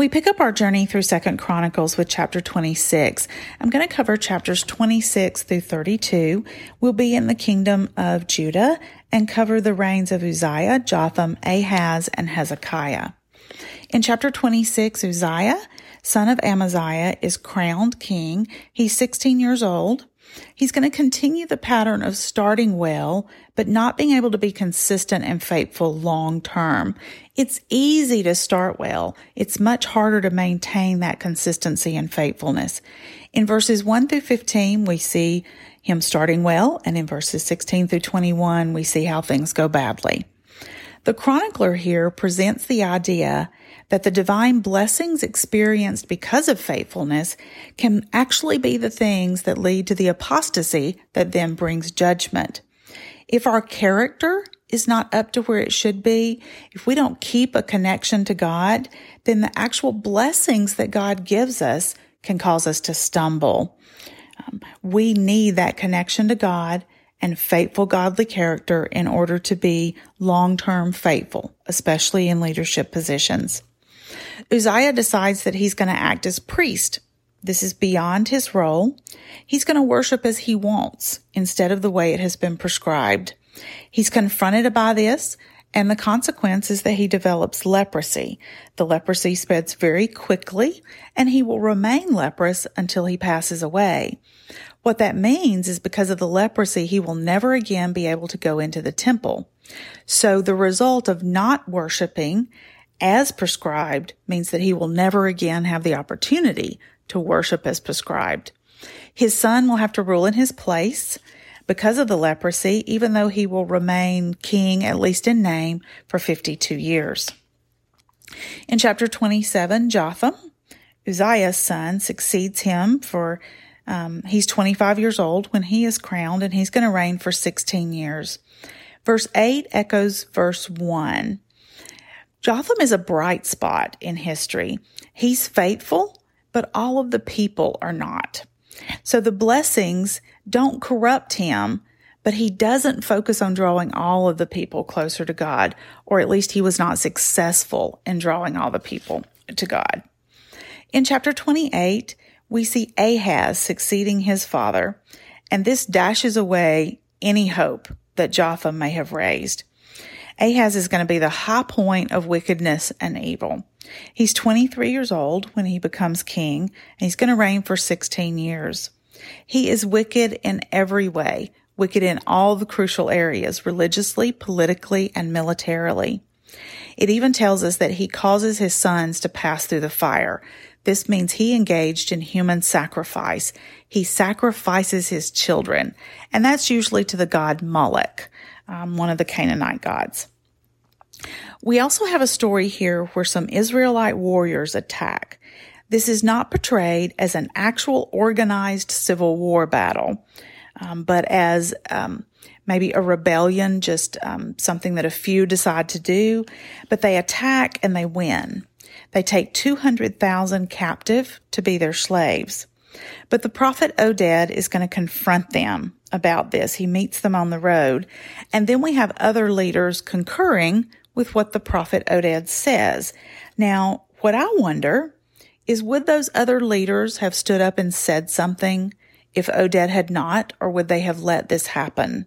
We pick up our journey through Second Chronicles with chapter 26. I'm going to cover chapters 26 through 32. We'll be in the kingdom of Judah and cover the reigns of Uzziah, Jotham, Ahaz, and Hezekiah. In chapter 26, Uzziah, son of Amaziah, is crowned king. He's 16 years old. He's going to continue the pattern of starting well, but not being able to be consistent and faithful long term. It's easy to start well. It's much harder to maintain that consistency and faithfulness. In verses 1 through 15, we see him starting well, and in verses 16 through 21, we see how things go badly. The chronicler here presents the idea that the divine blessings experienced because of faithfulness can actually be the things that lead to the apostasy that then brings judgment. If our character is not up to where it should be, if we don't keep a connection to God, then the actual blessings that God gives us can cause us to stumble. Um, we need that connection to God and faithful godly character in order to be long-term faithful, especially in leadership positions. Uzziah decides that he's going to act as priest. This is beyond his role. He's going to worship as he wants instead of the way it has been prescribed. He's confronted by this and the consequence is that he develops leprosy. The leprosy spreads very quickly and he will remain leprous until he passes away. What that means is because of the leprosy, he will never again be able to go into the temple. So the result of not worshiping as prescribed means that he will never again have the opportunity to worship as prescribed. His son will have to rule in his place because of the leprosy, even though he will remain king, at least in name, for 52 years. In chapter 27, Jotham, Uzziah's son, succeeds him for, um, he's 25 years old when he is crowned and he's going to reign for 16 years. Verse 8 echoes verse 1. Jotham is a bright spot in history. He's faithful, but all of the people are not. So the blessings don't corrupt him, but he doesn't focus on drawing all of the people closer to God, or at least he was not successful in drawing all the people to God. In chapter 28, we see Ahaz succeeding his father, and this dashes away any hope that Jotham may have raised. Ahaz is going to be the high point of wickedness and evil. He's 23 years old when he becomes king, and he's going to reign for 16 years. He is wicked in every way, wicked in all the crucial areas, religiously, politically, and militarily. It even tells us that he causes his sons to pass through the fire. This means he engaged in human sacrifice. He sacrifices his children, and that's usually to the god Moloch, um, one of the Canaanite gods. We also have a story here where some Israelite warriors attack. This is not portrayed as an actual organized civil war battle, um, but as um, maybe a rebellion, just um, something that a few decide to do. But they attack and they win. They take 200,000 captive to be their slaves. But the prophet Oded is going to confront them about this. He meets them on the road. And then we have other leaders concurring with what the prophet Oded says. Now, what I wonder is would those other leaders have stood up and said something if Oded had not, or would they have let this happen?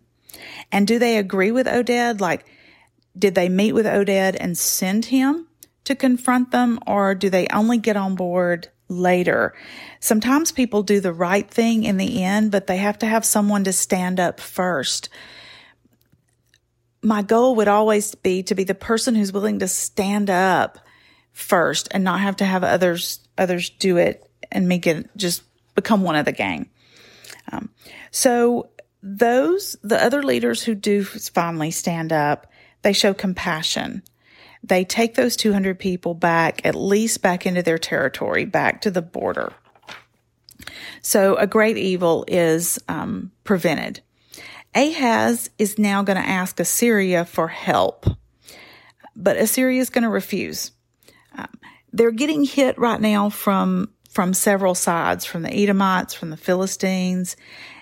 And do they agree with Oded? Like, did they meet with Oded and send him to confront them, or do they only get on board later? Sometimes people do the right thing in the end, but they have to have someone to stand up first my goal would always be to be the person who's willing to stand up first and not have to have others others do it and make it just become one of the gang. Um, so those the other leaders who do finally stand up, they show compassion. They take those 200 people back, at least back into their territory, back to the border. So a great evil is um, prevented. Ahaz is now going to ask Assyria for help, but Assyria is going to refuse. Um, they're getting hit right now from from several sides, from the Edomites, from the Philistines.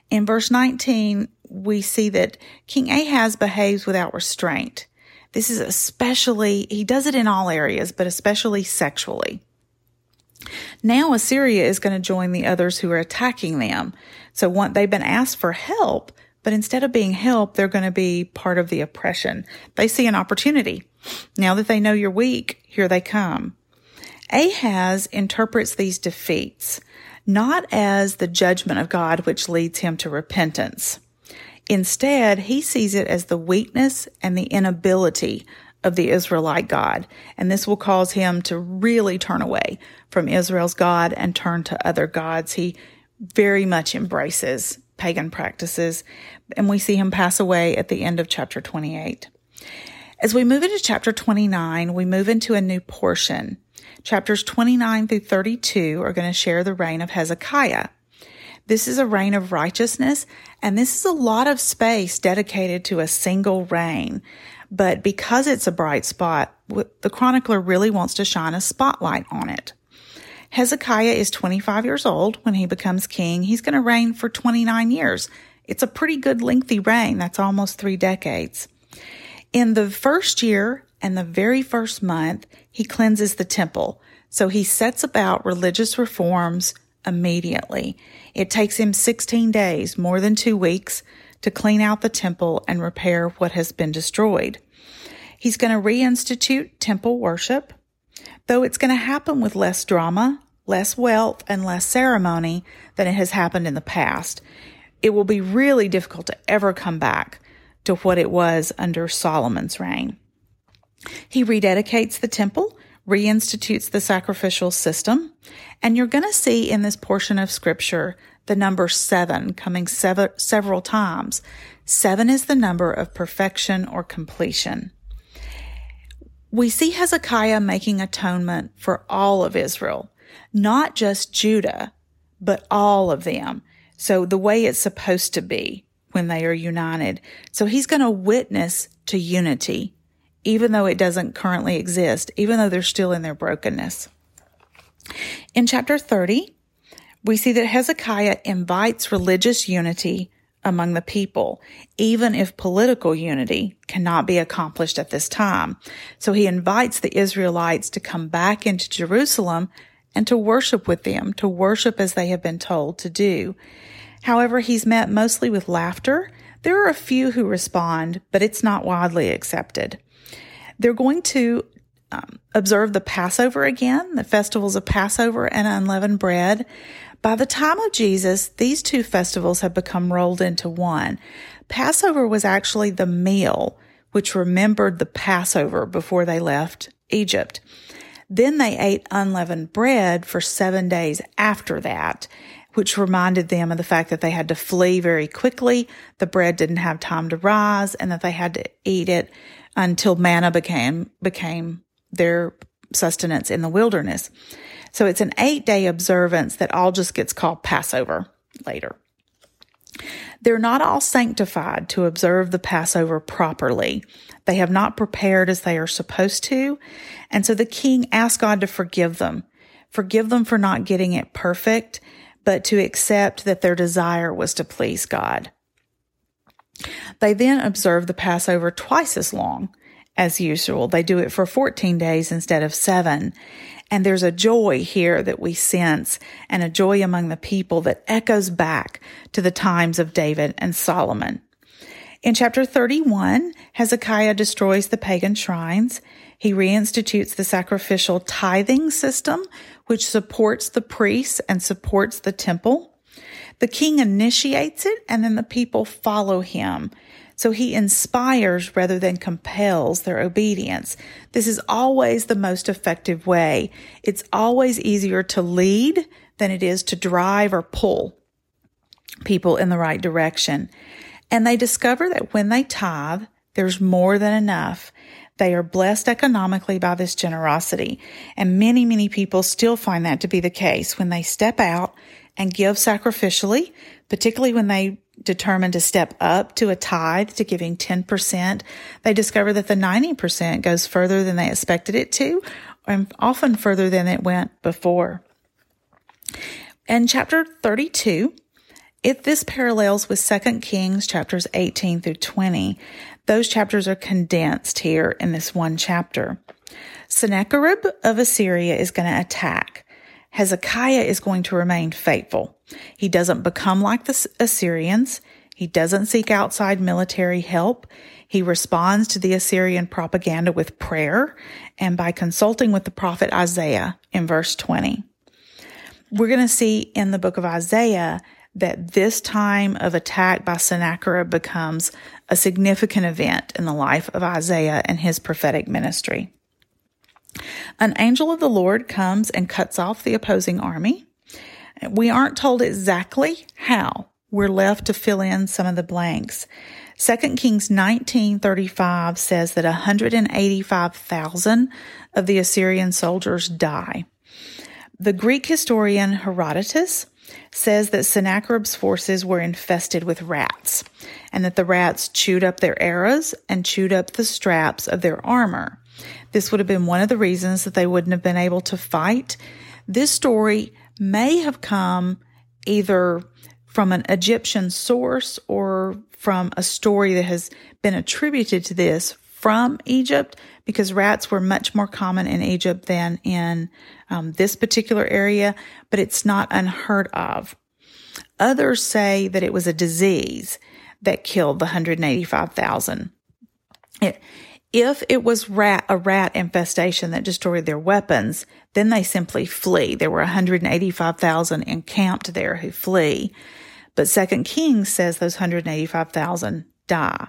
In verse 19, we see that King Ahaz behaves without restraint. This is especially, he does it in all areas, but especially sexually. Now Assyria is going to join the others who are attacking them. So one, they've been asked for help, but instead of being help, they're going to be part of the oppression. They see an opportunity. Now that they know you're weak, here they come. Ahaz interprets these defeats not as the judgment of God which leads him to repentance. Instead, he sees it as the weakness and the inability of the Israelite God, and this will cause him to really turn away from Israel's God and turn to other gods. He very much embraces pagan practices, and we see him pass away at the end of chapter 28. As we move into chapter 29, we move into a new portion. Chapters 29 through 32 are going to share the reign of Hezekiah. This is a reign of righteousness, and this is a lot of space dedicated to a single reign. But because it's a bright spot, the chronicler really wants to shine a spotlight on it. Hezekiah is 25 years old when he becomes king. He's going to reign for 29 years. It's a pretty good lengthy reign. That's almost three decades. In the first year and the very first month, he cleanses the temple. So he sets about religious reforms immediately. It takes him 16 days, more than two weeks, to clean out the temple and repair what has been destroyed. He's going to reinstitute temple worship though it's going to happen with less drama, less wealth, and less ceremony than it has happened in the past. It will be really difficult to ever come back to what it was under Solomon's reign. He rededicates the temple, reinstitutes the sacrificial system, and you're going to see in this portion of scripture the number seven coming sev- several times. Seven is the number of perfection or completion we see Hezekiah making atonement for all of Israel, not just Judah, but all of them. So the way it's supposed to be when they are united. So he's going to witness to unity, even though it doesn't currently exist, even though they're still in their brokenness. In chapter 30, we see that Hezekiah invites religious unity among the people, even if political unity cannot be accomplished at this time. So he invites the Israelites to come back into Jerusalem and to worship with them, to worship as they have been told to do. However, he's met mostly with laughter. There are a few who respond, but it's not widely accepted. They're going to um, observe the Passover again, the festivals of Passover and unleavened bread. By the time of Jesus, these two festivals have become rolled into one. Passover was actually the meal which remembered the Passover before they left Egypt. Then they ate unleavened bread for seven days after that, which reminded them of the fact that they had to flee very quickly. The bread didn't have time to rise and that they had to eat it until manna became, became their sustenance in the wilderness. So it's an eight day observance that all just gets called Passover later. They're not all sanctified to observe the Passover properly. They have not prepared as they are supposed to. And so the king asked God to forgive them, forgive them for not getting it perfect, but to accept that their desire was to please God. They then observe the Passover twice as long as usual. They do it for 14 days instead of seven. And there's a joy here that we sense and a joy among the people that echoes back to the times of David and Solomon. In chapter 31, Hezekiah destroys the pagan shrines. He reinstitutes the sacrificial tithing system, which supports the priests and supports the temple. The king initiates it and then the people follow him. So he inspires rather than compels their obedience. This is always the most effective way. It's always easier to lead than it is to drive or pull people in the right direction. And they discover that when they tithe, there's more than enough. They are blessed economically by this generosity. And many, many people still find that to be the case when they step out and give sacrificially, particularly when they determine to step up to a tithe to giving 10%. They discover that the 90% goes further than they expected it to, and often further than it went before. In chapter 32, if this parallels with 2 Kings chapters 18 through 20, those chapters are condensed here in this one chapter. Sennacherib of Assyria is going to attack. Hezekiah is going to remain faithful. He doesn't become like the Assyrians. He doesn't seek outside military help. He responds to the Assyrian propaganda with prayer and by consulting with the prophet Isaiah in verse 20. We're going to see in the book of Isaiah that this time of attack by Sennacherib becomes a significant event in the life of Isaiah and his prophetic ministry. An angel of the Lord comes and cuts off the opposing army. We aren't told exactly how. We're left to fill in some of the blanks. 2 Kings 19:35 says that 185,000 of the Assyrian soldiers die. The Greek historian Herodotus says that Sennacherib's forces were infested with rats and that the rats chewed up their arrows and chewed up the straps of their armor. This would have been one of the reasons that they wouldn't have been able to fight. This story may have come either from an Egyptian source or from a story that has been attributed to this from Egypt because rats were much more common in Egypt than in um, this particular area, but it's not unheard of. Others say that it was a disease that killed the 185,000. If it was rat, a rat infestation that destroyed their weapons, then they simply flee. There were 185,000 encamped there who flee. But Second Kings says those 185,000 die.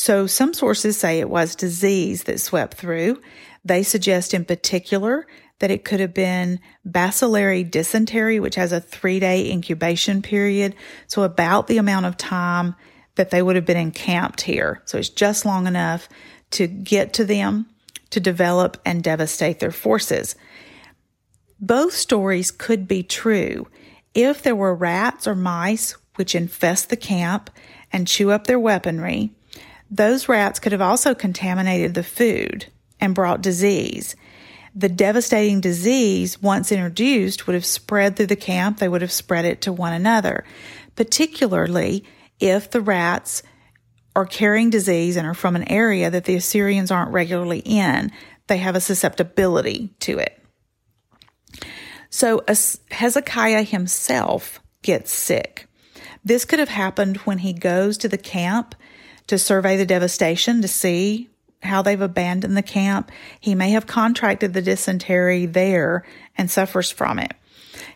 So some sources say it was disease that swept through. They suggest in particular that it could have been bacillary dysentery, which has a three day incubation period. So about the amount of time that they would have been encamped here. So it's just long enough to get to them, to develop and devastate their forces. Both stories could be true if there were rats or mice which infest the camp and chew up their weaponry. Those rats could have also contaminated the food and brought disease. The devastating disease, once introduced, would have spread through the camp. They would have spread it to one another, particularly if the rats are carrying disease and are from an area that the Assyrians aren't regularly in, they have a susceptibility to it. So Hezekiah himself gets sick. This could have happened when he goes to the camp to survey the devastation to see how they've abandoned the camp. He may have contracted the dysentery there and suffers from it.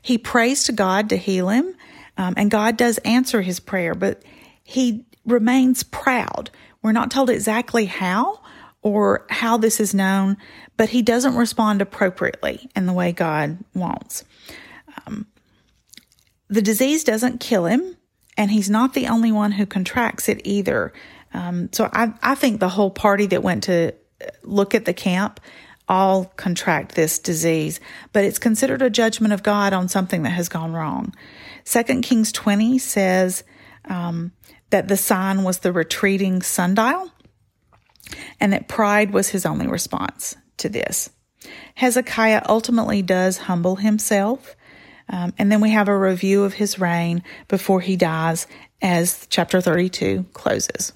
He prays to God to heal him, um, and God does answer his prayer, but he remains proud. We're not told exactly how or how this is known, but he doesn't respond appropriately in the way God wants. Um, the disease doesn't kill him, and he's not the only one who contracts it either. Um, so I, I think the whole party that went to look at the camp all contract this disease, but it's considered a judgment of God on something that has gone wrong. Second Kings 20 says, um, that the sign was the retreating sundial and that pride was his only response to this. Hezekiah ultimately does humble himself. Um, and then we have a review of his reign before he dies as chapter 32 closes.